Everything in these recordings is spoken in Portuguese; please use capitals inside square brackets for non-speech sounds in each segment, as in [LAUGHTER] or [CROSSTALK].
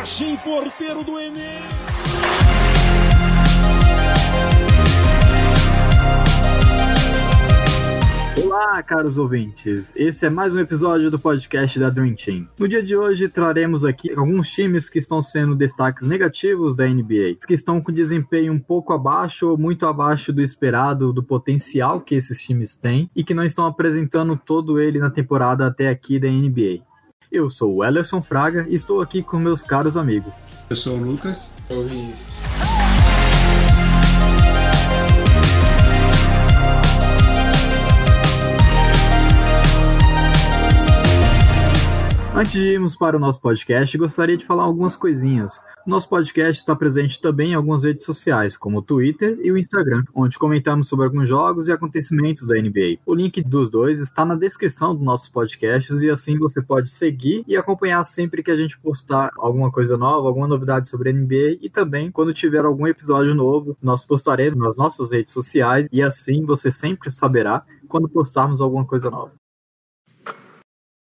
Marchem, porteiro do Enem. Olá, caros ouvintes. Esse é mais um episódio do podcast da Dream Team. No dia de hoje traremos aqui alguns times que estão sendo destaques negativos da NBA, que estão com desempenho um pouco abaixo ou muito abaixo do esperado, do potencial que esses times têm e que não estão apresentando todo ele na temporada até aqui da NBA. Eu sou o Ellerson Fraga e estou aqui com meus caros amigos. Eu sou o Lucas. Eu vi isso. Antes de irmos para o nosso podcast, gostaria de falar algumas coisinhas. Nosso podcast está presente também em algumas redes sociais, como o Twitter e o Instagram, onde comentamos sobre alguns jogos e acontecimentos da NBA. O link dos dois está na descrição dos nossos podcasts e assim você pode seguir e acompanhar sempre que a gente postar alguma coisa nova, alguma novidade sobre a NBA e também quando tiver algum episódio novo, nós postaremos nas nossas redes sociais e assim você sempre saberá quando postarmos alguma coisa nova.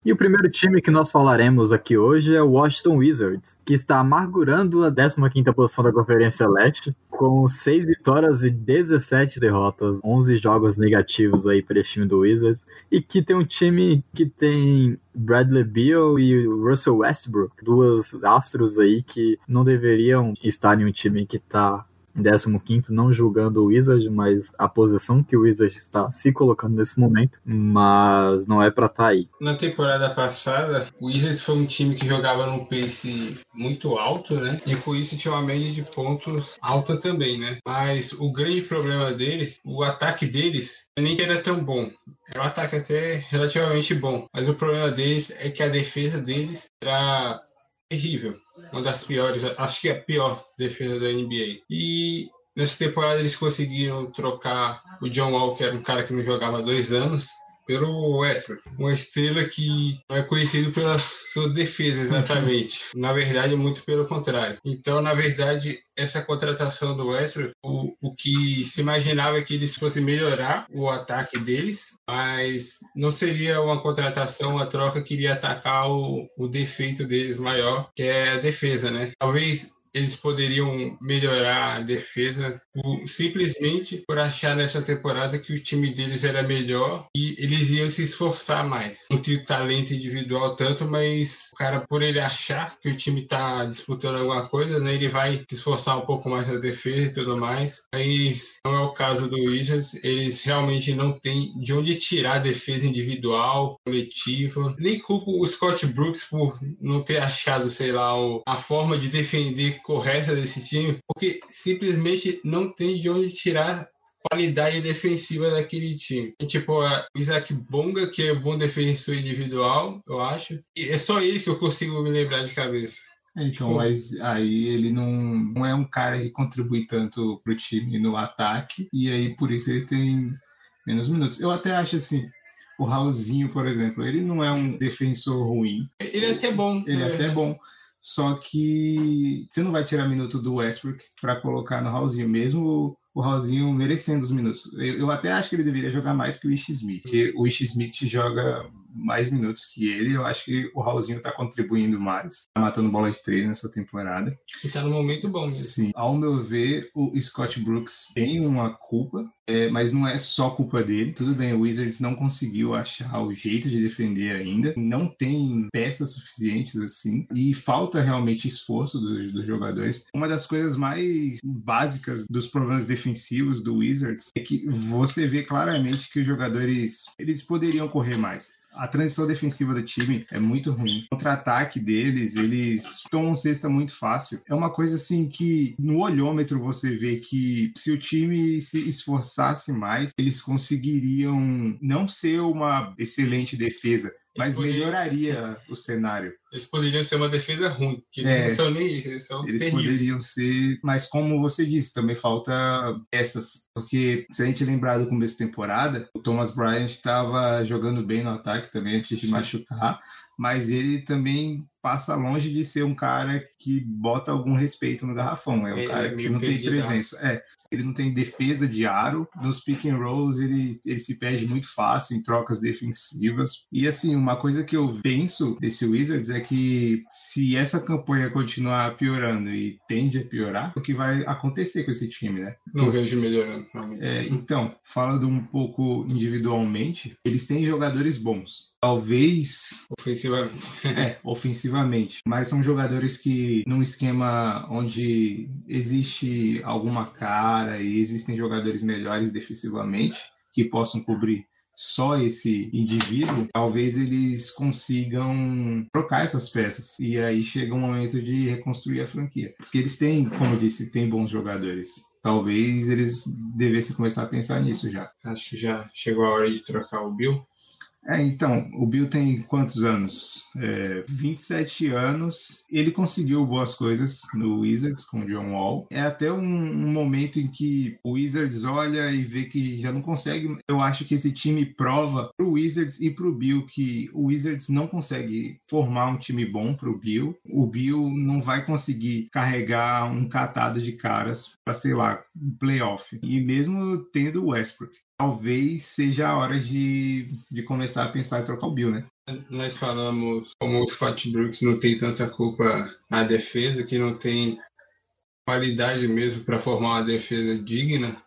E o primeiro time que nós falaremos aqui hoje é o Washington Wizards, que está amargurando a 15ª posição da Conferência Leste, com 6 vitórias e 17 derrotas, 11 jogos negativos aí para esse time do Wizards, e que tem um time que tem Bradley Beal e Russell Westbrook, duas astros aí que não deveriam estar em um time que está 15 não julgando o Wizard, mas a posição que o Wizard está se colocando nesse momento, mas não é para estar tá aí. Na temporada passada, o Wizards foi um time que jogava num pace muito alto, né? E com isso tinha uma média de pontos alta também, né? Mas o grande problema deles, o ataque deles, nem que era tão bom. Era um ataque até relativamente bom, mas o problema deles é que a defesa deles era terrível. Uma das piores, acho que é a pior defesa da NBA. E nessa temporada eles conseguiram trocar o John Wall, que era um cara que não jogava há dois anos, pelo Westbrook, uma estrela que não é conhecido pela sua defesa exatamente. [LAUGHS] na verdade, muito pelo contrário. Então, na verdade, essa contratação do Westbrook, o, o que se imaginava é que eles fossem melhorar o ataque deles, mas não seria uma contratação, uma troca que iria atacar o, o defeito deles maior, que é a defesa, né? Talvez eles poderiam melhorar a defesa por, simplesmente por achar nessa temporada que o time deles era melhor e eles iam se esforçar mais. Não tinha talento individual tanto, mas o cara, por ele achar que o time está disputando alguma coisa, né, ele vai se esforçar um pouco mais na defesa e tudo mais. Mas não é o caso do Wizards, eles realmente não têm de onde tirar a defesa individual, coletiva. Nem culpo o Scott Brooks por não ter achado, sei lá, a forma de defender correta desse time, porque simplesmente não tem de onde tirar qualidade defensiva daquele time. E, tipo, o Isaac Bonga, que é bom defensor individual, eu acho. E é só ele que eu consigo me lembrar de cabeça. Então, tipo, mas aí ele não, não é um cara que contribui tanto pro time no ataque, e aí por isso ele tem menos minutos. Eu até acho assim, o Raulzinho, por exemplo, ele não é um defensor ruim. Ele é até bom. Ele é até bom. Só que você não vai tirar minuto do Westbrook para colocar no Raulzinho, mesmo o Raulzinho merecendo os minutos. Eu, eu, até acho que ele deveria jogar mais que o Ish Smith, porque o Ish Smith joga mais minutos que ele. Eu acho que o Raulzinho está contribuindo mais, tá matando bola de três nessa temporada. E tá no momento bom mesmo. Sim. Ao meu ver, o Scott Brooks tem uma culpa, é, mas não é só culpa dele. Tudo bem, o Wizards não conseguiu achar o jeito de defender ainda. Não tem peças suficientes assim. E falta realmente esforço dos, dos jogadores. Uma das coisas mais básicas dos problemas defensivos do Wizards é que você vê claramente que os jogadores eles poderiam correr mais a transição defensiva do time é muito ruim. O contra-ataque deles, eles tomam cesta muito fácil. É uma coisa assim que no olhômetro você vê que se o time se esforçasse mais, eles conseguiriam não ser uma excelente defesa, mas poderiam... melhoraria o cenário. Eles poderiam ser uma defesa ruim, que é, não são nem isso, eles são Eles terríveis. poderiam ser, mas como você disse, também falta essas. Porque se a gente lembrar do começo da temporada, o Thomas Bryant estava jogando bem no ataque também antes de Sim. machucar, mas ele também passa longe de ser um cara que bota algum respeito no garrafão. É um ele cara é que não tem presença. É, ele não tem defesa de aro. Nos pick and rolls, ele, ele se perde muito fácil em trocas defensivas. E assim, uma coisa que eu penso desse Wizards é que se essa campanha continuar piorando e tende a piorar, o que vai acontecer com esse time, né? Não vejo melhorando. É, então, falando um pouco individualmente, eles têm jogadores bons. Talvez. Ofensivamente. [LAUGHS] é, ofensivamente. Mas são jogadores que, num esquema onde existe alguma cara e existem jogadores melhores defensivamente que possam cobrir só esse indivíduo, talvez eles consigam trocar essas peças. E aí chega um momento de reconstruir a franquia. Porque eles têm, como eu disse, têm bons jogadores. Talvez eles devessem começar a pensar nisso já. Acho que já chegou a hora de trocar o Bill. É, então, o Bill tem quantos anos? É, 27 anos. Ele conseguiu boas coisas no Wizards com o John Wall. É até um, um, momento em que o Wizards olha e vê que já não consegue. Eu acho que esse time prova pro Wizards e pro Bill que o Wizards não consegue formar um time bom pro Bill. O Bill não vai conseguir carregar um catado de caras para sei lá, um playoff. E mesmo tendo o Westbrook talvez seja a hora de, de começar a pensar em trocar o Bill, né? Nós falamos como o Scott Brooks não tem tanta culpa na defesa, que não tem qualidade mesmo para formar uma defesa digna,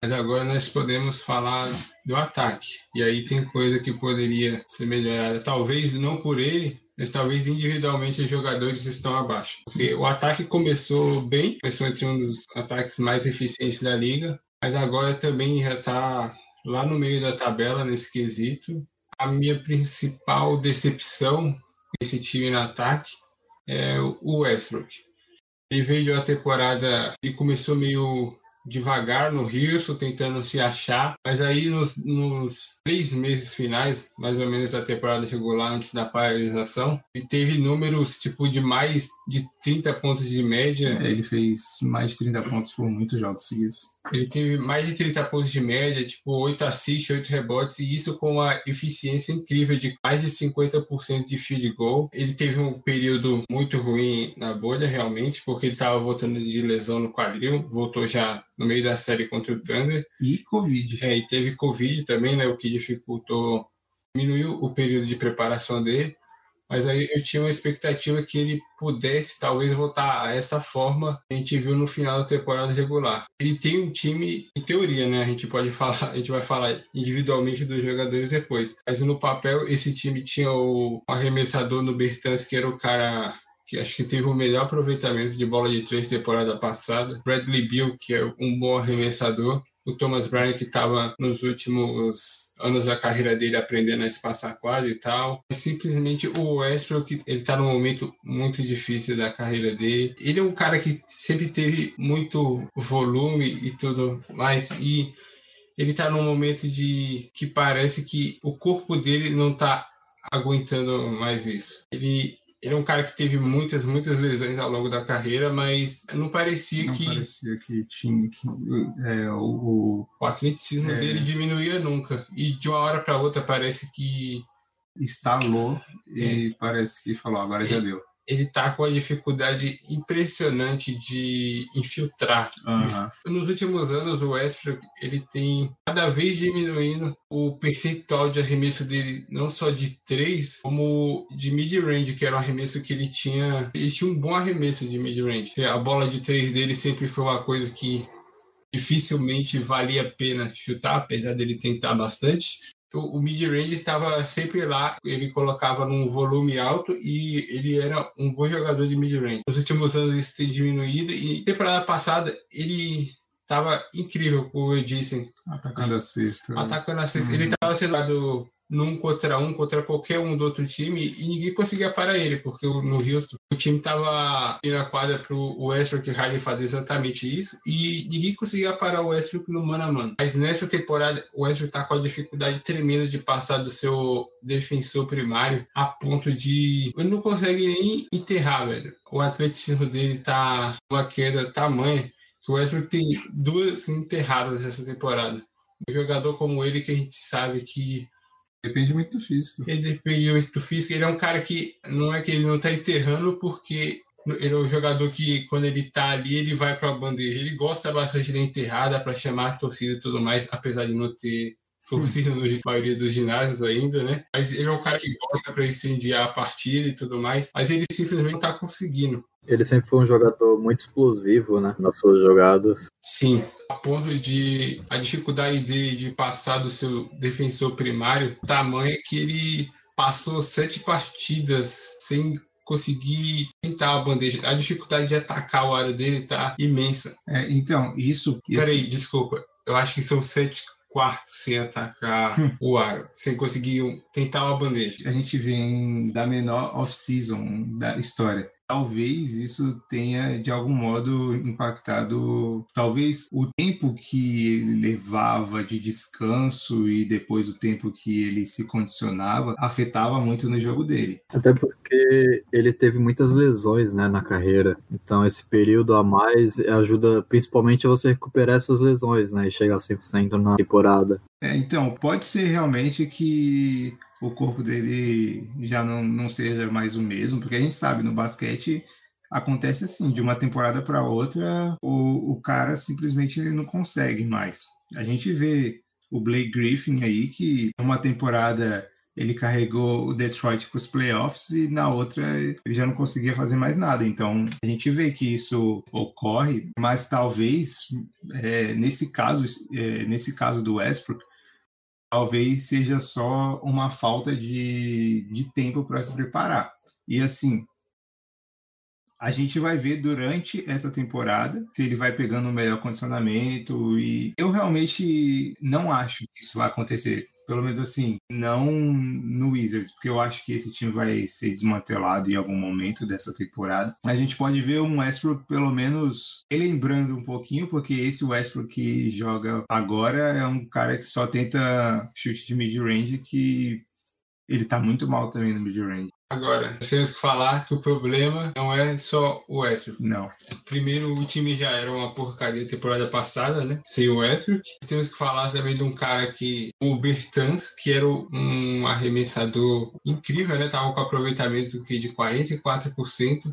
mas agora nós podemos falar do ataque. E aí tem coisa que poderia ser melhorada. Talvez não por ele, mas talvez individualmente os jogadores estão abaixo. Porque o ataque começou bem, começou entre um dos ataques mais eficientes da liga, mas agora também já está lá no meio da tabela nesse quesito. A minha principal decepção esse time no ataque é o Westbrook. Ele veio de uma temporada e começou meio devagar no Rio, tentando se achar, mas aí nos, nos, três meses finais, mais ou menos da temporada regular, antes da paralisação, ele teve números tipo de mais de 30 pontos de média. É, ele fez mais de 30 pontos por muitos jogos seguidos. Ele teve mais de 30 pontos de média, tipo 8 assists, 8 rebotes, e isso com uma eficiência incrível de mais de 50% de field goal. Ele teve um período muito ruim na bolha, realmente, porque ele estava voltando de lesão no quadril, voltou já no meio da série contra o Thunder. E Covid. É, e teve Covid também, né? O que dificultou, diminuiu o período de preparação dele. Mas aí eu tinha uma expectativa que ele pudesse talvez voltar a essa forma que a gente viu no final da temporada regular. Ele tem um time, em teoria, né? A gente pode [LAUGHS] falar, a gente vai falar individualmente dos jogadores depois. Mas no papel, esse time tinha o arremessador no Bertans, que era o cara que acho que teve o melhor aproveitamento de bola de três temporada passada. Bradley Bill, que é um bom arremessador. O Thomas Bryant, que estava nos últimos anos da carreira dele aprendendo a espaçar quadro e tal. E simplesmente o Westbrook, ele está num momento muito difícil da carreira dele. Ele é um cara que sempre teve muito volume e tudo mais. E ele está num momento de que parece que o corpo dele não está aguentando mais isso. Ele ele é um cara que teve muitas, muitas lesões ao longo da carreira, mas não parecia não que. Não parecia que tinha. Que, é, o, o atleticismo é... dele diminuía nunca. E de uma hora para outra parece que. Estalou e é. parece que falou, agora já deu ele tá com a dificuldade impressionante de infiltrar. Uhum. Nos últimos anos, o Westbrook ele tem cada vez diminuindo o percentual de arremesso dele, não só de três, como de mid-range, que era um arremesso que ele tinha. Ele tinha um bom arremesso de mid-range. A bola de três dele sempre foi uma coisa que dificilmente valia a pena chutar, apesar dele tentar bastante o, o mid-range estava sempre lá, ele colocava num volume alto e ele era um bom jogador de mid-range. Nos últimos anos isso tem diminuído e temporada passada ele estava incrível, como eu disse. Atacando a cesta. Atacando a cesta. Uhum. Ele estava sendo lado num contra um, contra qualquer um do outro time, e ninguém conseguia parar ele, porque no Houston o time estava indo na quadra para o Westbrook e Harden fazer exatamente isso, e ninguém conseguia parar o Westbrook no mano a mano. Mas nessa temporada, o Westbrook está com a dificuldade tremenda de passar do seu defensor primário a ponto de. Ele não consegue nem enterrar, velho. O atleticismo dele tá uma queda tamanha que o Westbrook tem duas enterradas nessa temporada. Um jogador como ele que a gente sabe que Depende muito do físico. Ele depende muito do físico. Ele é um cara que não é que ele não tá enterrando porque ele é um jogador que, quando ele tá ali, ele vai para a bandeja. Ele gosta bastante da enterrada para chamar a torcida e tudo mais, apesar de não ter torcida na maioria dos ginásios ainda, né? Mas ele é um cara que gosta para incendiar a partida e tudo mais, mas ele simplesmente não tá conseguindo. Ele sempre foi um jogador muito explosivo, né? Nas suas jogadas. Sim, a ponto de a dificuldade de, de passar do seu defensor primário, tamanho que ele passou sete partidas sem conseguir tentar a bandeja. A dificuldade de atacar o aro dele tá imensa. É, então, isso. Peraí, desculpa. Eu acho que são sete quartos sem atacar o aro, sem conseguir tentar uma bandeja. A gente vem da menor off-season da história talvez isso tenha de algum modo impactado talvez o tempo que ele levava de descanso e depois o tempo que ele se condicionava afetava muito no jogo dele. Até porque ele teve muitas lesões, né, na carreira. Então esse período a mais ajuda principalmente a você recuperar essas lesões, né, e chegar 100% na temporada. É, então, pode ser realmente que o corpo dele já não, não seja mais o mesmo, porque a gente sabe no basquete acontece assim, de uma temporada para outra, o, o cara simplesmente não consegue mais. A gente vê o Blake Griffin aí, que uma temporada ele carregou o Detroit para os playoffs e na outra ele já não conseguia fazer mais nada. Então a gente vê que isso ocorre, mas talvez é, nesse caso, é, nesse caso do Westbrook, talvez seja só uma falta de, de tempo para se preparar. E assim, a gente vai ver durante essa temporada se ele vai pegando o melhor condicionamento e eu realmente não acho que isso vai acontecer pelo menos assim, não no Wizards, porque eu acho que esse time vai ser desmantelado em algum momento dessa temporada. A gente pode ver um Westbrook, pelo menos, relembrando um pouquinho, porque esse Westbrook que joga agora é um cara que só tenta chute de mid-range, que ele tá muito mal também no mid-range. Agora, temos que falar que o problema não é só o Westbrook. Não. Primeiro, o time já era uma porcaria temporada passada, né? Sem o Westbrook. Temos que falar também de um cara que, o Bertans, que era um arremessador incrível, né? Tava com aproveitamento de 44%.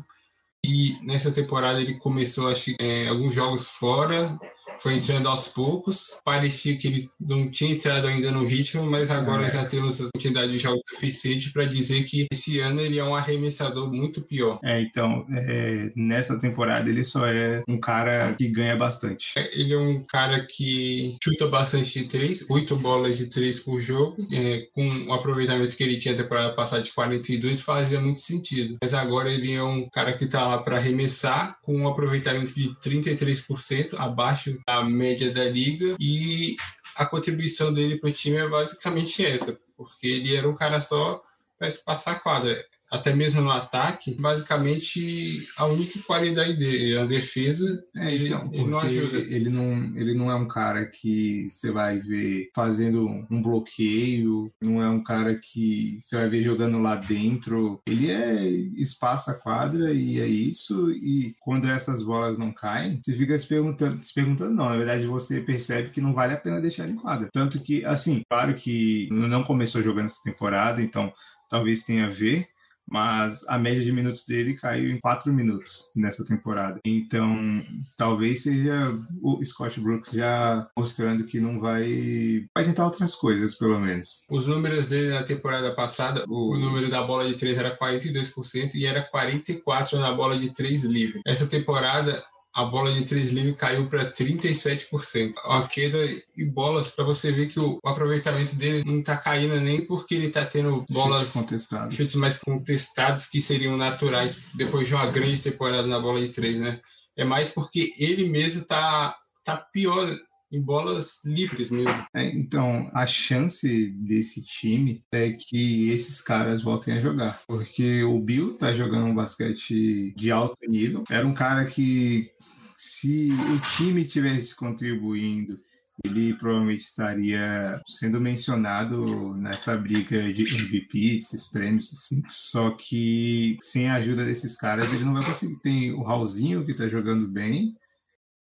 E nessa temporada ele começou, acho, é, alguns jogos fora, foi entrando aos poucos. Parecia que ele não tinha entrado ainda no ritmo, mas agora é. já temos a quantidade de jogos suficiente para dizer que esse ano ele é um arremessador muito pior. É, então, é, nessa temporada ele só é um cara que ganha bastante. É, ele é um cara que chuta bastante de três, oito bolas de três por jogo, é, com o aproveitamento que ele tinha temporada passada de 42 fazia muito sentido. Mas agora ele é um cara que está lá para arremessar com um aproveitamento de 33%, abaixo a média da liga e a contribuição dele para o time é basicamente essa, porque ele era um cara só para passar a quadra até mesmo no ataque, basicamente a única qualidade dele, a defesa, é, ele, então, ele não ajuda. Ele não, ele não é um cara que você vai ver fazendo um bloqueio, não é um cara que você vai ver jogando lá dentro. Ele é espaça a quadra e é isso. E quando essas bolas não caem, você fica se perguntando, se perguntando não. Na verdade, você percebe que não vale a pena deixar ele em quadra. Tanto que, assim, claro que não começou jogando essa temporada, então talvez tenha a ver, mas a média de minutos dele caiu em 4 minutos nessa temporada. Então, talvez seja o Scott Brooks já mostrando que não vai vai tentar outras coisas, pelo menos. Os números dele na temporada passada, o número da bola de 3 era 42% e era 44 na bola de 3 livre. Essa temporada a bola de três livre caiu para 37%. A queda e bolas, para você ver que o, aproveitamento dele não está caindo nem porque ele está tendo bolas chutes, chutes mais contestados que seriam naturais depois de uma grande temporada na bola de três, né? É mais porque ele mesmo está tá pior em bolas livres mesmo. É, então, a chance desse time é que esses caras voltem a jogar. Porque o Bill tá jogando um basquete de alto nível. Era um cara que, se o time tivesse contribuindo ele provavelmente estaria sendo mencionado nessa briga de MVP, desses prêmios, assim. Só que sem a ajuda desses caras, ele não vai conseguir. Tem o Raulzinho, que tá jogando bem,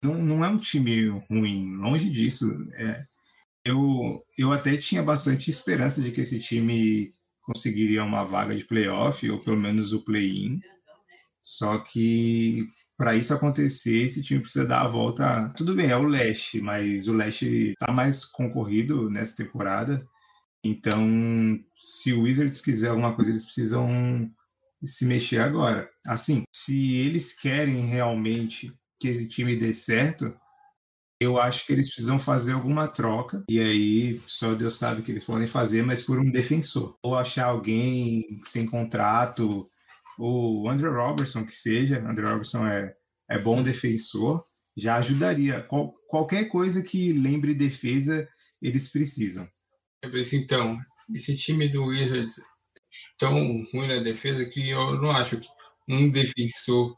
não, não é um time ruim, longe disso. É, eu, eu até tinha bastante esperança de que esse time conseguiria uma vaga de playoff, ou pelo menos o play-in. Só que para isso acontecer, esse time precisa dar a volta. Tudo bem, é o leste, mas o leste está mais concorrido nessa temporada. Então, se o Wizards quiser alguma coisa, eles precisam se mexer agora. Assim, se eles querem realmente que esse time dê certo, eu acho que eles precisam fazer alguma troca. E aí, só Deus sabe o que eles podem fazer, mas por um defensor. Ou achar alguém sem contrato, ou Andrew Robertson, que seja. Andrew Robertson é, é bom defensor, já ajudaria. Qual, qualquer coisa que lembre defesa, eles precisam. Então, esse time do Wizards tão ruim na defesa que eu não acho que um defensor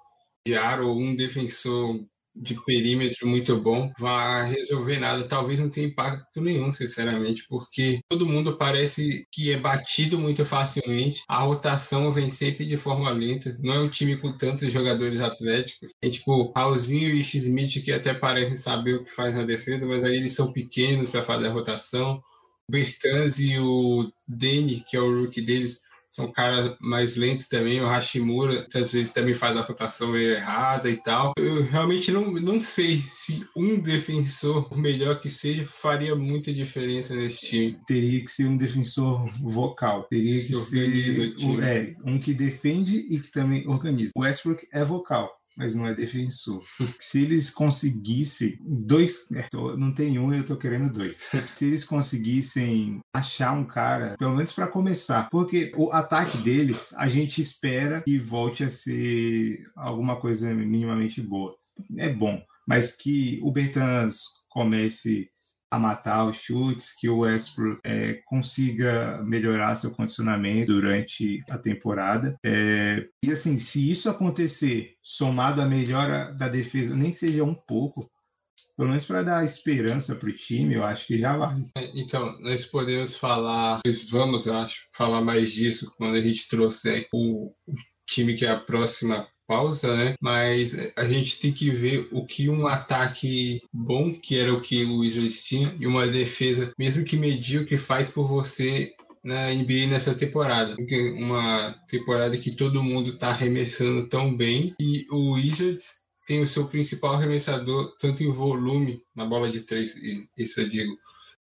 de aro ou um defensor de perímetro muito bom vai resolver nada. Talvez não tenha impacto nenhum, sinceramente, porque todo mundo parece que é batido muito facilmente. A rotação vem sempre de forma lenta. Não é um time com tantos jogadores atléticos. É tipo Raulzinho e X-Smith que até parecem saber o que faz na defesa, mas aí eles são pequenos para fazer a rotação. O Bertans e o Deni, que é o rookie deles, são caras mais lentos também. O Hashimura, às vezes, também faz a rotação errada e tal. Eu realmente não, não sei se um defensor, melhor que seja, faria muita diferença nesse time. Teria que ser um defensor vocal. Teria que, que ser é, um que defende e que também organiza. O Westbrook é vocal mas não é defensor. [LAUGHS] Se eles conseguissem dois, é, não tem um, eu tô querendo dois. [LAUGHS] Se eles conseguissem achar um cara, pelo menos para começar, porque o ataque deles, a gente espera que volte a ser alguma coisa minimamente boa. É bom, mas que o Bertans comece a matar os chutes, que o Westbrook é, consiga melhorar seu condicionamento durante a temporada. É, e assim, se isso acontecer, somado à melhora da defesa, nem que seja um pouco, pelo menos para dar esperança para o time, eu acho que já vale. É, então, nós podemos falar, vamos, eu acho, falar mais disso quando a gente trouxer o time que é a próxima pausa, né? Mas a gente tem que ver o que um ataque bom, que era o que o Wizards tinha, e uma defesa, mesmo que medíocre, faz por você na NBA nessa temporada. Uma temporada que todo mundo está arremessando tão bem e o Wizards tem o seu principal arremessador tanto em volume na bola de três, isso eu digo,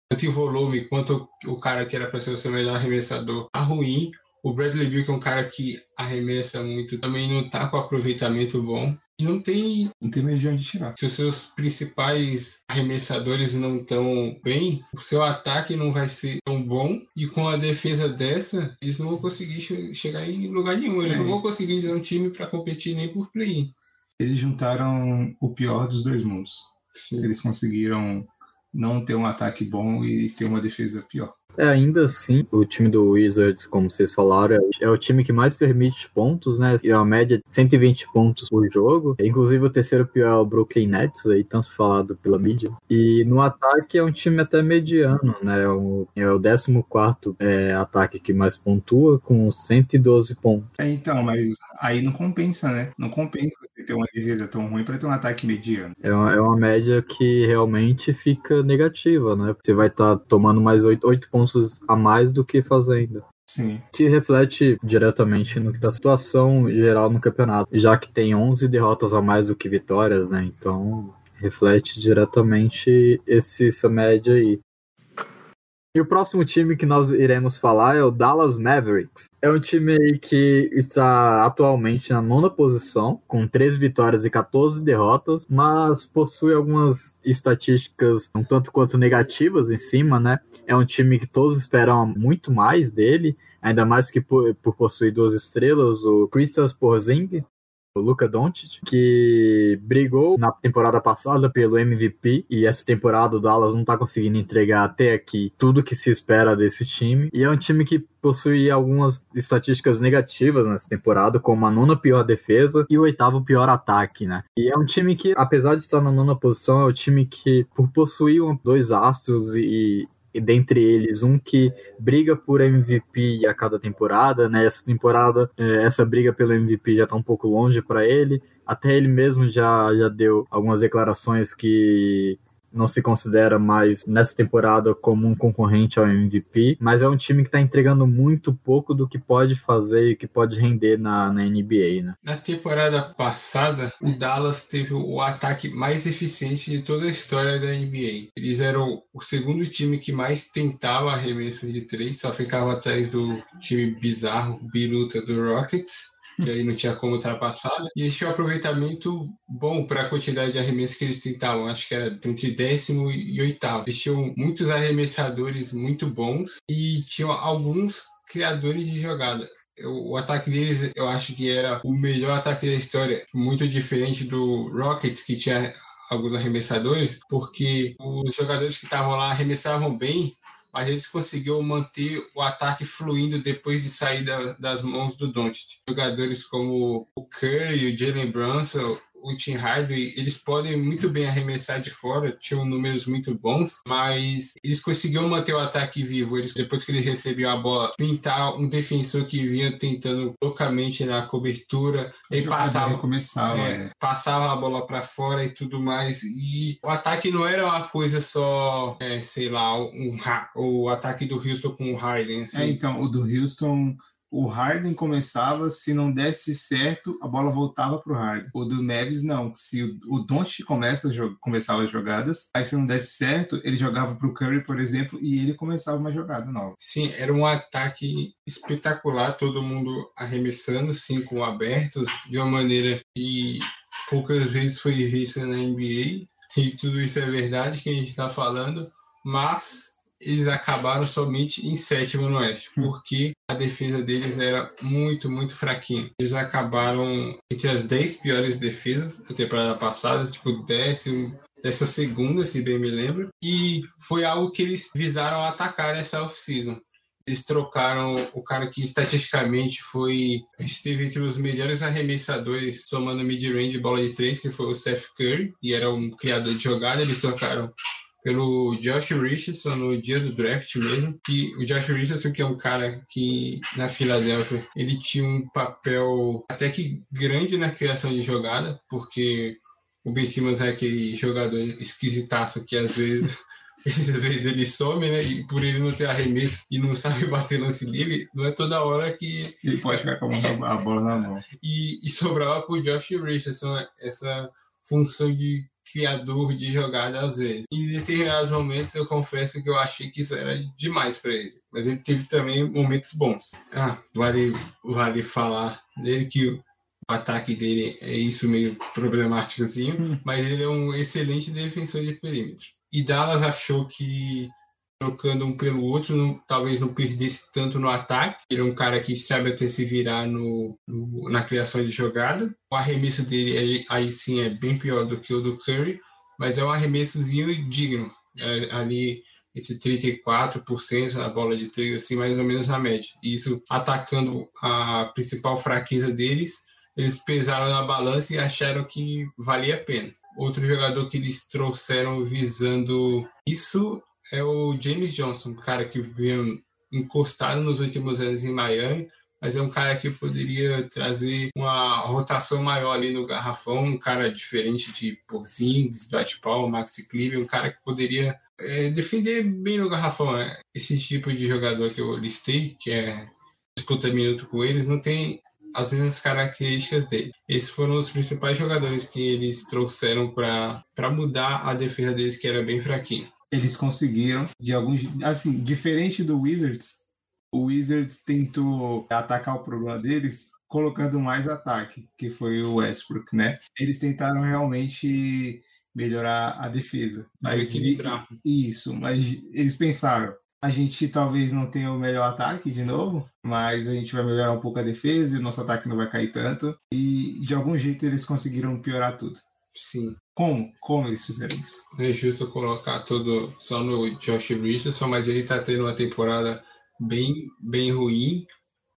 tanto em volume quanto o cara que era para ser o seu melhor arremessador a ruim o Bradley Beal, que é um cara que arremessa muito, também não tá com aproveitamento bom. E não tem. Não tem mais de onde tirar. Se os seus principais arremessadores não estão bem, o seu ataque não vai ser tão bom. E com a defesa dessa, eles não vão conseguir chegar em lugar nenhum. Eles é. não vão conseguir ser um time para competir nem por play-in. Eles juntaram o pior dos dois mundos. Sim. Eles conseguiram não ter um ataque bom e ter uma defesa pior. É, ainda assim, o time do Wizards, como vocês falaram, é, é o time que mais permite pontos, né? E é uma média de 120 pontos por jogo. Inclusive, o terceiro pior é o Brooklyn Nets, aí tanto falado pela mídia. E no ataque é um time até mediano, né? É o 14 é, ataque que mais pontua, com 112 pontos. É, então, mas aí não compensa, né? Não compensa você ter uma defesa tão ruim para ter um ataque mediano. É uma, é uma média que realmente fica negativa, né? Você vai estar tá tomando mais 8, 8 pontos pontos a mais do que fazendo. Sim. Que reflete diretamente no que da situação geral no campeonato, já que tem 11 derrotas a mais do que vitórias, né? Então reflete diretamente esse, essa média aí. E o próximo time que nós iremos falar é o Dallas Mavericks. É um time que está atualmente na nona posição, com 13 vitórias e 14 derrotas, mas possui algumas estatísticas um tanto quanto negativas em cima, né? É um time que todos esperam muito mais dele, ainda mais que por, por possuir duas estrelas, o Christopher Porzingis, o Luca Doncic, que brigou na temporada passada pelo MVP e essa temporada o Dallas não tá conseguindo entregar até aqui tudo que se espera desse time. E é um time que possui algumas estatísticas negativas nessa temporada, como a nona pior defesa e o oitavo pior ataque, né? E é um time que, apesar de estar na nona posição, é um time que, por possuir dois astros e, e dentre eles um que briga por MVP a cada temporada, né? Essa temporada, é, essa briga pelo MVP já está um pouco longe para ele. Até ele mesmo já, já deu algumas declarações que não se considera mais nessa temporada como um concorrente ao MVP, mas é um time que está entregando muito pouco do que pode fazer e que pode render na, na NBA, né? Na temporada passada, o Dallas teve o ataque mais eficiente de toda a história da NBA. Eles eram o segundo time que mais tentava arremessas de três, só ficava atrás do time bizarro, biruta do Rockets que aí não tinha como ultrapassar. Né? E eles tinham um aproveitamento bom para a quantidade de arremessos que eles tentavam. Acho que era entre décimo e oitavo. Eles tinham muitos arremessadores muito bons e tinham alguns criadores de jogada o ataque deles eu acho que era o melhor ataque da história, muito diferente do Rockets que tinha alguns arremessadores, porque os jogadores que estavam lá arremessavam bem, mas eles conseguiu manter o ataque fluindo depois de sair da, das mãos do Doncic. Jogadores como o Curry, o Jalen Brunson, o Tim Hardaway, eles podem muito bem arremessar de fora, tinham números muito bons, mas eles conseguiram manter o ataque vivo. Eles, depois que ele recebeu a bola, pintar um defensor que vinha tentando loucamente na cobertura, ele passava, começava, é, é. passava a bola para fora e tudo mais. E o ataque não era uma coisa só, é, sei lá, um, o ataque do Houston com o Harden. Assim. É, então, o do Houston o Harden começava, se não desse certo, a bola voltava para o Harden. O do Neves, não. Se o, o começa começava as jogadas, aí se não desse certo, ele jogava para o Curry, por exemplo, e ele começava uma jogada nova. Sim, era um ataque espetacular, todo mundo arremessando, cinco abertos, de uma maneira que poucas vezes foi vista na NBA. E tudo isso é verdade que a gente está falando, mas eles acabaram somente em sétimo no Oeste, hum. porque a defesa deles era muito, muito fraquinha. Eles acabaram entre as 10 piores defesas da temporada passada, tipo décimo, dessa segunda, se bem me lembro, e foi algo que eles visaram atacar nessa off-season. Eles trocaram o cara que estatisticamente foi esteve entre os melhores arremessadores somando mid-range e bola de três, que foi o Seth Curry, e era um criador de jogada. Eles trocaram pelo Josh Richardson no dia do draft mesmo. Que o Josh Richardson, que é um cara que na Filadélfia ele tinha um papel até que grande na criação de jogada, porque o Ben Simmons é aquele jogador esquisitaço que às vezes. [LAUGHS] às vezes ele some, né? E por ele não ter arremesso e não sabe [LAUGHS] bater lance livre, não é toda hora que. Ele pode ficar com a bola na mão. E, e sobrava pro Josh Richardson essa função de criador de jogada às vezes. Em determinados momentos eu confesso que eu achei que isso era demais para ele, mas ele teve também momentos bons. Ah, vale vale falar dele que o ataque dele é isso meio problemático assim, hum. mas ele é um excelente defensor de perímetro. E Dallas achou que trocando um pelo outro, não, talvez não perdesse tanto no ataque. Ele é um cara que sabe até se virar no, no, na criação de jogada. O arremesso dele aí sim é bem pior do que o do Curry, mas é um arremessozinho digno. É, ali entre 34% a bola de três, assim, mais ou menos na média. Isso atacando a principal fraqueza deles, eles pesaram na balança e acharam que valia a pena. Outro jogador que eles trouxeram visando isso é o James Johnson, cara que veio encostado nos últimos anos em Miami, mas é um cara que poderia trazer uma rotação maior ali no garrafão, um cara diferente de Porzingis, Dwight Powell, Maxi Kleber, um cara que poderia é, defender bem no garrafão. É, esse tipo de jogador que eu listei, que é disputa minuto com eles, não tem as mesmas características dele. Esses foram os principais jogadores que eles trouxeram para mudar a defesa deles, que era bem fraquinha eles conseguiram de alguns assim diferente do Wizards o Wizards tentou atacar o problema deles colocando mais ataque que foi o Westbrook né eles tentaram realmente melhorar a defesa mas isso mas eles pensaram a gente talvez não tenha o melhor ataque de novo, mas a gente vai melhorar um pouco a defesa e o nosso ataque não vai cair tanto. E de algum jeito eles conseguiram piorar tudo. Sim. Como? Como eles fizeram isso? Não é justo colocar tudo só no Josh Richardson, mas ele está tendo uma temporada bem, bem ruim.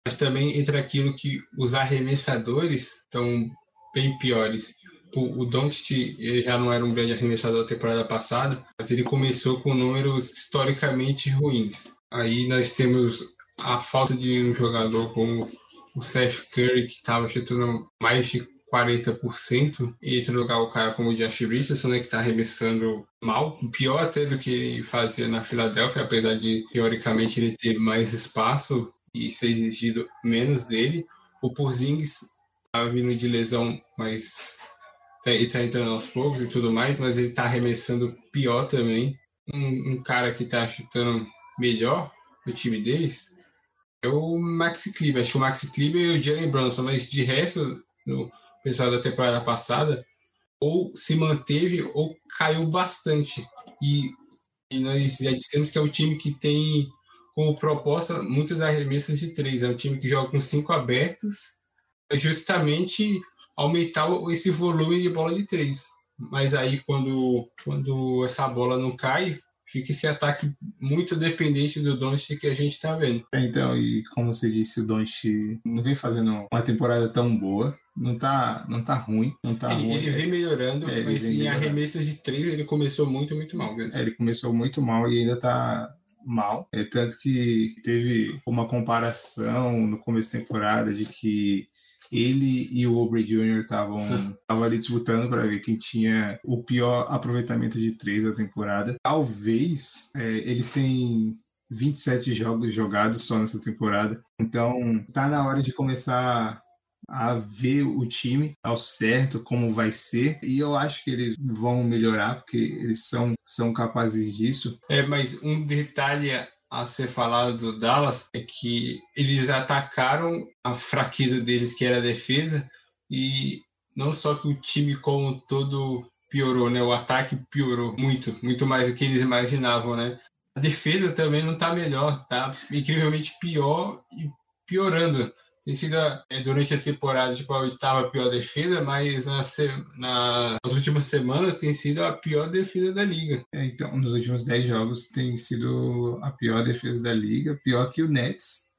Mas também entre aquilo que os arremessadores estão bem piores. O, o Doncic já não era um grande arremessador da temporada passada, mas ele começou com números historicamente ruins. Aí nós temos a falta de um jogador como o Seth Curry, que estava chutando mais de 40%, e lugar o cara como Josh Richardson, né, que está arremessando mal, pior até do que ele fazia na Filadélfia, apesar de, teoricamente, ele ter mais espaço e ser exigido menos dele. O Porzingis tá vindo de lesão, mas tá, ele tá entrando aos poucos e tudo mais, mas ele tá arremessando pior também. Um, um cara que tá chutando melhor no time deles é o Maxi Kleber. Acho que o Maxi Kleber e o Jalen Brunson, mas de resto, no pessoal da temporada passada, ou se manteve ou caiu bastante. E, e nós já dissemos que é o time que tem como proposta muitas arremessas de três. É um time que joga com cinco abertos, é justamente aumentar esse volume de bola de três. Mas aí, quando, quando essa bola não cai, fica esse ataque muito dependente do Doncic que a gente está vendo. É, então, e como você disse, o Doncic não vem fazendo uma temporada tão boa. Não tá, não tá ruim, não tá ele, ruim. Ele vem melhorando, é, mas vem em melhorando. arremessas de três ele começou muito, muito mal. É, ele começou muito mal e ainda tá mal. É, tanto que teve uma comparação no começo da temporada de que ele e o Aubrey Jr. estavam ali disputando para ver quem tinha o pior aproveitamento de três da temporada. Talvez é, eles têm 27 jogos jogados só nessa temporada. Então tá na hora de começar a ver o time ao certo, como vai ser. E eu acho que eles vão melhorar, porque eles são, são capazes disso. É, mas um detalhe a ser falado do Dallas é que eles atacaram a fraqueza deles, que era a defesa, e não só que o time como um todo piorou, né? O ataque piorou muito, muito mais do que eles imaginavam, né? A defesa também não tá melhor, tá incrivelmente pior e piorando. Tem sido é, durante a temporada tipo, a oitava pior defesa, mas na, na, nas últimas semanas tem sido a pior defesa da liga. É, então, nos últimos 10 jogos tem sido a pior defesa da liga, pior que o Nets.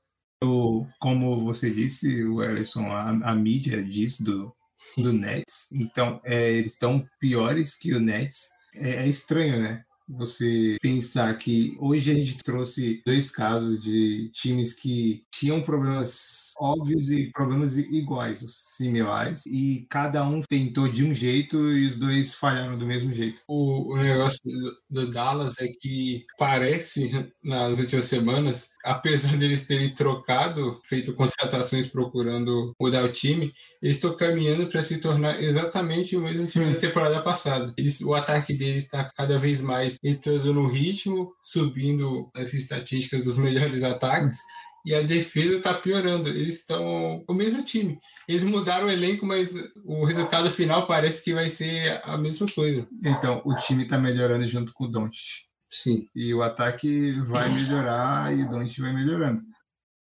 O, como você disse, o Ellison, a, a mídia diz do, do [LAUGHS] Nets. Então, é, eles estão piores que o Nets. É, é estranho, né? Você pensar que hoje a gente trouxe dois casos de times que tinham problemas óbvios e problemas iguais, similares, e cada um tentou de um jeito e os dois falharam do mesmo jeito. O, o negócio do, do Dallas é que parece nas últimas semanas, apesar deles terem trocado, feito contratações procurando mudar o time, eles estão caminhando para se tornar exatamente o mesmo time da temporada passada. Eles, o ataque deles está cada vez mais entrando no ritmo, subindo as estatísticas dos melhores ataques. E a defesa está piorando. Eles estão o mesmo time. Eles mudaram o elenco, mas o resultado final parece que vai ser a mesma coisa. Então, o time está melhorando junto com o Doncic. Sim. E o ataque vai melhorar e o Doncic vai melhorando.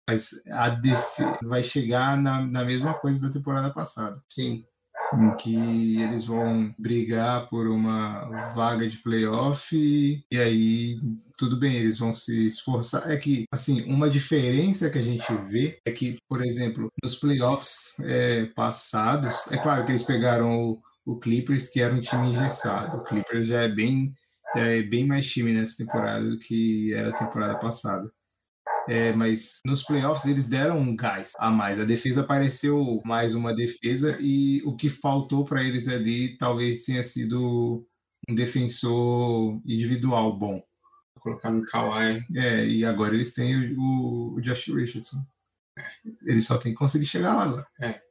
Mas a defesa vai chegar na, na mesma coisa da temporada passada. Sim em que eles vão brigar por uma vaga de playoff e, e aí tudo bem, eles vão se esforçar. É que, assim, uma diferença que a gente vê é que, por exemplo, nos playoffs é, passados, é claro que eles pegaram o, o, Clippers, que era um time engessado. O Clippers já é bem, é bem mais time nessa temporada do que era a temporada passada. É, mas nos playoffs eles deram um gás a mais. A defesa pareceu mais uma defesa e o que faltou para eles ali talvez tenha sido um defensor individual bom. Vou colocar no Kawhi. É, e agora eles têm o, o Josh Richardson. Eles só tem que conseguir chegar lá agora. É.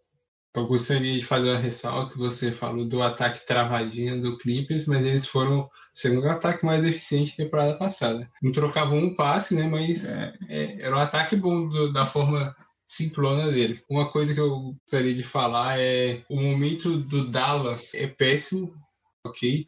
Eu gostaria de fazer uma ressalva que você falou do ataque travadinho do Clippers, mas eles foram o segundo ataque mais eficiente da temporada passada. Não trocavam um passe, né? Mas É. é, era um ataque bom do- da forma simplona dele. Uma coisa que eu gostaria de falar é o momento do Dallas é péssimo, ok?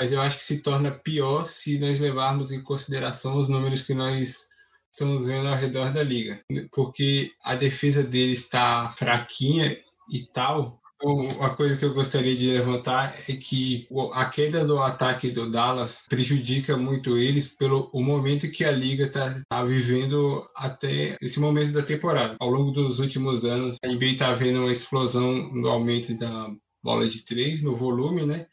Mas eu acho que se torna pior se nós levarmos em consideração os números que nós estamos vendo ao redor da liga. Porque a defesa dele está fraquinha e tal. Então, a coisa que eu gostaria de levantar é que a queda do ataque do Dallas prejudica muito eles pelo o momento que a liga está vivendo até esse momento da temporada. Ao longo dos últimos anos, a NBA está vendo uma explosão no aumento da bola de três, no volume, né?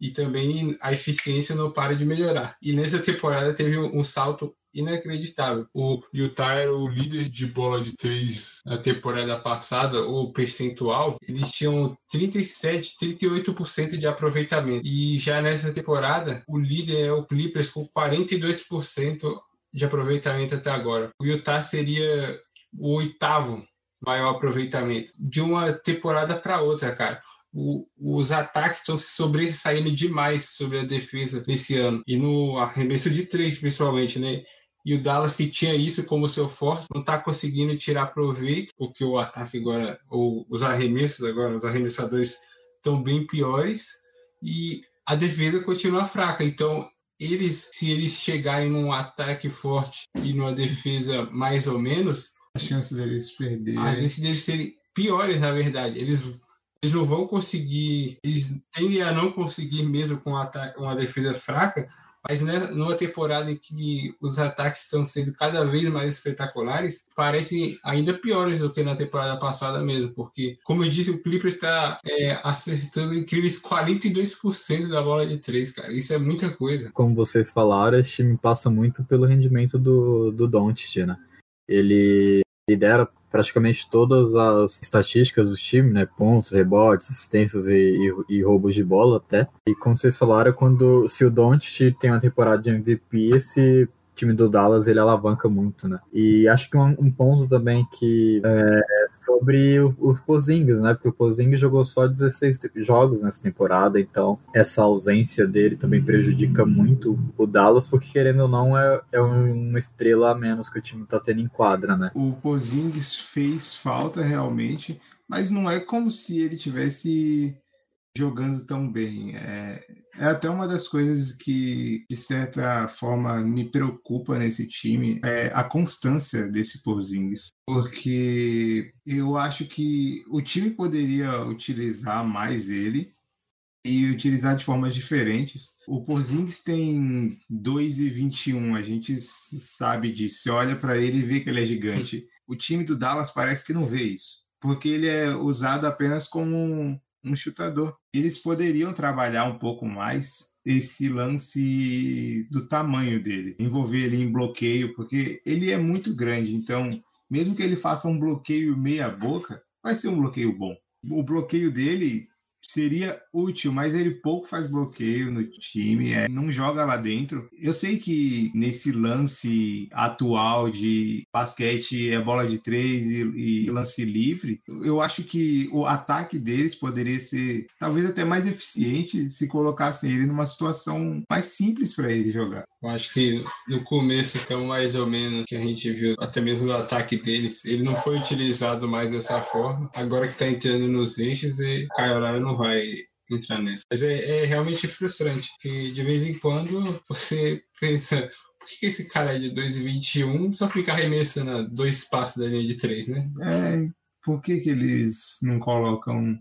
E também a eficiência não para de melhorar. E nessa temporada teve um salto inacreditável. O Utah era o líder de bola de três na temporada passada, o percentual, eles tinham 37, 38% de aproveitamento. E já nessa temporada, o líder é o Clippers com 42% de aproveitamento até agora. O Utah seria o oitavo maior aproveitamento de uma temporada para outra, cara. O, os ataques estão se sobressaindo demais sobre a defesa esse ano. E no arremesso de três, principalmente, né? E o Dallas, que tinha isso como seu forte, não está conseguindo tirar proveito, porque o ataque agora, ou os arremessos agora, os arremessadores estão bem piores. E a defesa continua fraca. Então, eles, se eles chegarem num ataque forte e numa defesa mais ou menos, a chance deles perderem. A chance deles serem piores, na verdade. Eles, eles não vão conseguir. Eles tendem a não conseguir mesmo com uma defesa fraca. Mas né, numa temporada em que os ataques estão sendo cada vez mais espetaculares, parecem ainda piores do que na temporada passada mesmo, porque, como eu disse, o Clippers está é, acertando incríveis 42% da bola de três, cara. Isso é muita coisa. Como vocês falaram, esse time passa muito pelo rendimento do, do Doncic, né? Ele lidera praticamente todas as estatísticas do time, né? Pontos, rebotes, assistências e, e, e, roubos de bola até. E como vocês falaram, quando se o Doncic tem uma temporada de MVP, esse time do Dallas ele alavanca muito, né? E acho que um, um ponto também que é sobre o, o Pozingues, né? Porque o Pozingues jogou só 16 jogos nessa temporada, então essa ausência dele também prejudica muito o Dallas, porque querendo ou não é, é uma estrela a menos que o time tá tendo em quadra, né? O Pozingues fez falta realmente, mas não é como se ele tivesse jogando tão bem. É, é até uma das coisas que, de certa forma, me preocupa nesse time, é a constância desse Porzingis. Porque eu acho que o time poderia utilizar mais ele e utilizar de formas diferentes. O Porzingis tem 2,21, a gente sabe disso. Você olha para ele e vê que ele é gigante. O time do Dallas parece que não vê isso, porque ele é usado apenas como um chutador. Eles poderiam trabalhar um pouco mais esse lance do tamanho dele, envolver ele em bloqueio, porque ele é muito grande, então mesmo que ele faça um bloqueio meia boca, vai ser um bloqueio bom. O bloqueio dele seria útil, mas ele pouco faz bloqueio no time, é, não joga lá dentro. Eu sei que nesse lance atual de basquete é bola de três e, e, lance livre, eu acho que o ataque deles poderia ser talvez até mais eficiente se colocassem ele numa situação mais simples para ele jogar. Eu acho que no começo, então, mais ou menos, que a gente viu até mesmo no ataque deles, ele não foi utilizado mais dessa forma. Agora que está entrando nos eixos, e Kyle não vai entrar nessa. Mas é, é, realmente frustrante, que de vez em quando você pensa, por que esse cara é de 2,21 só fica arremessando dois passos da linha de três, né? É, por que, que eles não colocam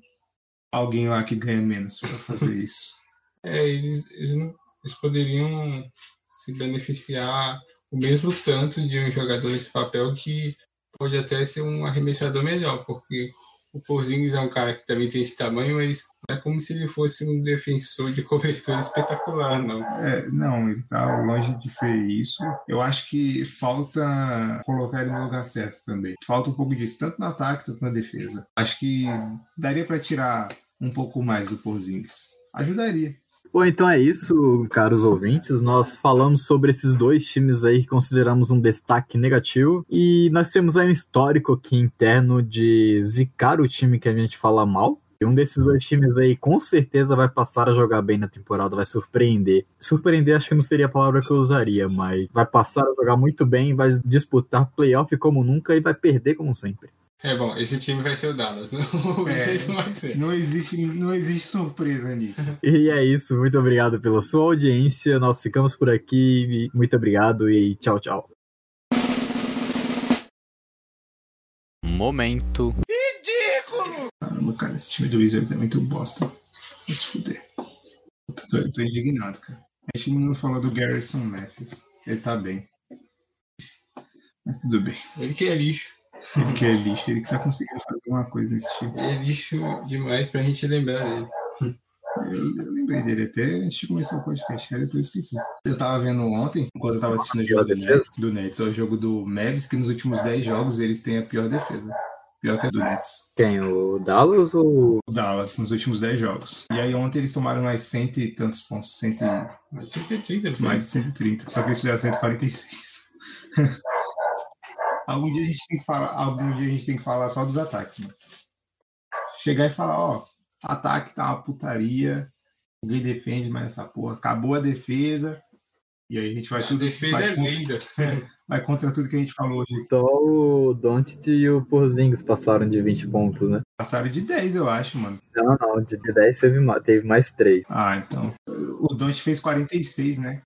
alguém lá que ganha menos para fazer isso? [LAUGHS] é, eles, eles, não, eles poderiam se beneficiar o mesmo tanto de um jogador nesse papel que pode até ser um arremessador melhor, porque o Porzingis é um cara que também tem esse tamanho, mas não é como se ele fosse um defensor de cobertura espetacular, não. É, não, ele tá longe de ser isso. Eu acho que falta colocar ele no lugar certo também. Falta um pouco disso, tanto no ataque, tanto na defesa. Acho que daria para tirar um pouco mais do Porzingis. Ajudaria. Bom, então é isso, caros ouvintes. Nós falamos sobre esses dois times aí que consideramos um destaque negativo. E nós temos aí um histórico aqui interno de zicar o time que a gente fala mal. E um desses dois times aí com certeza vai passar a jogar bem na temporada, vai surpreender. Surpreender acho que não seria a palavra que eu usaria, mas vai passar a jogar muito bem, vai disputar playoff como nunca e vai perder como sempre. É bom, esse time vai ser o Dallas, [LAUGHS] não, é, não vai ser. Não existe, não existe surpresa nisso. [LAUGHS] E é isso, muito obrigado pela sua audiência. Nós ficamos por aqui. Muito obrigado e tchau, tchau. Momento. Ridículo! Caramba, cara, esse time do Wizards é muito bosta. Vai se fuder. Tô, tô indignado, cara. A gente não falou do Garrison Matthews. Ele tá bem. Mas tudo bem. Ele que é lixo. Ele que é lixo, ele que tá conseguindo fazer alguma coisa nesse tipo. É lixo demais pra gente lembrar dele. Eu, eu lembrei dele até antes de começar o podcast, cara, depois eu esqueci. Eu tava vendo ontem, enquanto eu tava assistindo o jogo do Nets, do Nets, o jogo do Mavs, que nos últimos 10 jogos eles têm a pior defesa. Pior que a do Nets. Quem? O Dallas ou. O Dallas, nos últimos 10 jogos. E aí ontem eles tomaram mais cento e tantos pontos. Cento e... Mais 130, não foi? Mais de 130. Só que eles fizeram 146. Algum dia a gente tem que falar. Algum dia a gente tem que falar só dos ataques, mano. Chegar e falar, ó, ataque tá uma putaria. Ninguém defende mais essa porra. Acabou a defesa. E aí a gente vai A tudo. defesa vai, é contra, linda. [LAUGHS] vai contra tudo que a gente falou hoje. Só o Doncic e o Porzingis passaram de 20 pontos, né? Passaram de 10, eu acho, mano. Não, não, de 10 teve, ma- teve mais 3. Ah, então. O Don't fez 46, né?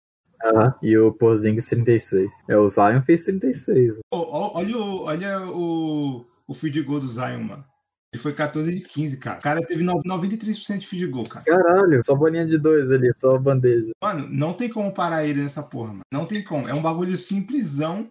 Aham. E o Porzingis 36. É, o Zion fez 36. Ô, ó, olha o, olha o, o field goal do Zion, mano. Ele foi 14 de 15, cara. O cara teve no- 93% de field goal, cara. Caralho, só bolinha de dois ali, só bandeja. Mano, não tem como parar ele nessa porra, mano. Não tem como. É um bagulho simplesão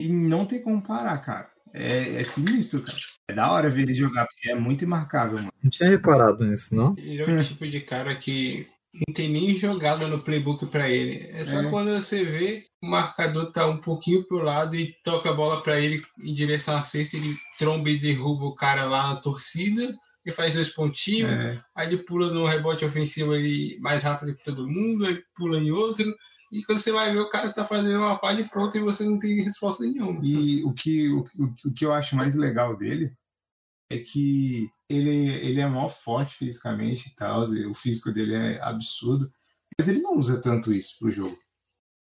e não tem como parar, cara. É, é sinistro, cara. É da hora ver ele jogar, porque é muito imarcável, mano. Não tinha reparado nisso, não? Ele é o tipo de cara que não tem nem jogada no playbook pra ele. É só É. quando você vê o marcador tá um pouquinho pro lado e toca a bola pra ele em direção à cesta, ele tromba e derruba o cara lá na torcida e faz dois pontinhos. É, Aí ele pula num rebote ofensivo ele mais rápido que todo mundo, aí pula em outro. E quando você vai ver, o cara tá fazendo uma pá de pronto e você não tem resposta nenhuma. E o que, o- o que eu acho mais legal dele é que ele, ele é mó forte fisicamente e tal, o físico dele é absurdo, mas ele não usa tanto isso pro jogo.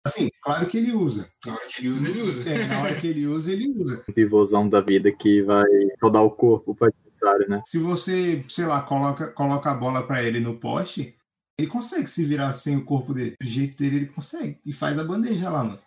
Assim, claro que ele usa. Na hora que ele usa, ele usa. É, na hora que ele usa, ele usa. Um pivôzão da vida que vai rodar o corpo pro adversário, né? Se você, sei lá, coloca, coloca a bola pra ele no poste, ele consegue se virar sem o corpo dele. Do jeito dele, ele consegue. E faz a bandeja lá, mano.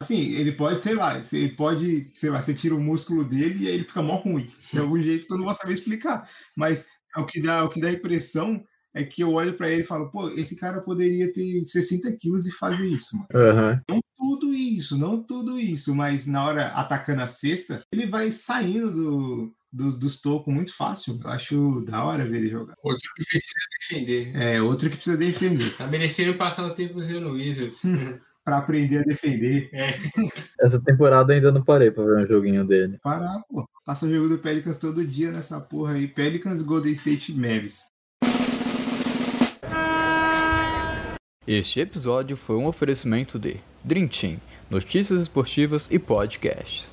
Assim, ele pode, sei lá, você pode, sei lá, você tira o músculo dele e aí ele fica mó ruim. De algum jeito que eu não vou saber explicar. Mas é o que dá, o que dá a impressão é que eu olho pra ele e falo, pô, esse cara poderia ter 60 quilos e fazer isso. Aham. Não tudo isso, não tudo isso, mas na hora atacando a cesta, ele vai saindo do, do- dos tocos muito fácil. Eu acho da hora ver ele jogar. Outro que precisa defender. É, outro que precisa defender. Tá merecendo passar um tempo no Wizards. [LAUGHS] Pra aprender a defender. Essa temporada ainda não parei pra ver um joguinho dele. Parar, pô. Passa o jogo do Pelicans todo dia nessa porra aí. Pelicans Golden State Mavis. Este episódio foi um oferecimento de Dream Team, notícias esportivas e podcasts.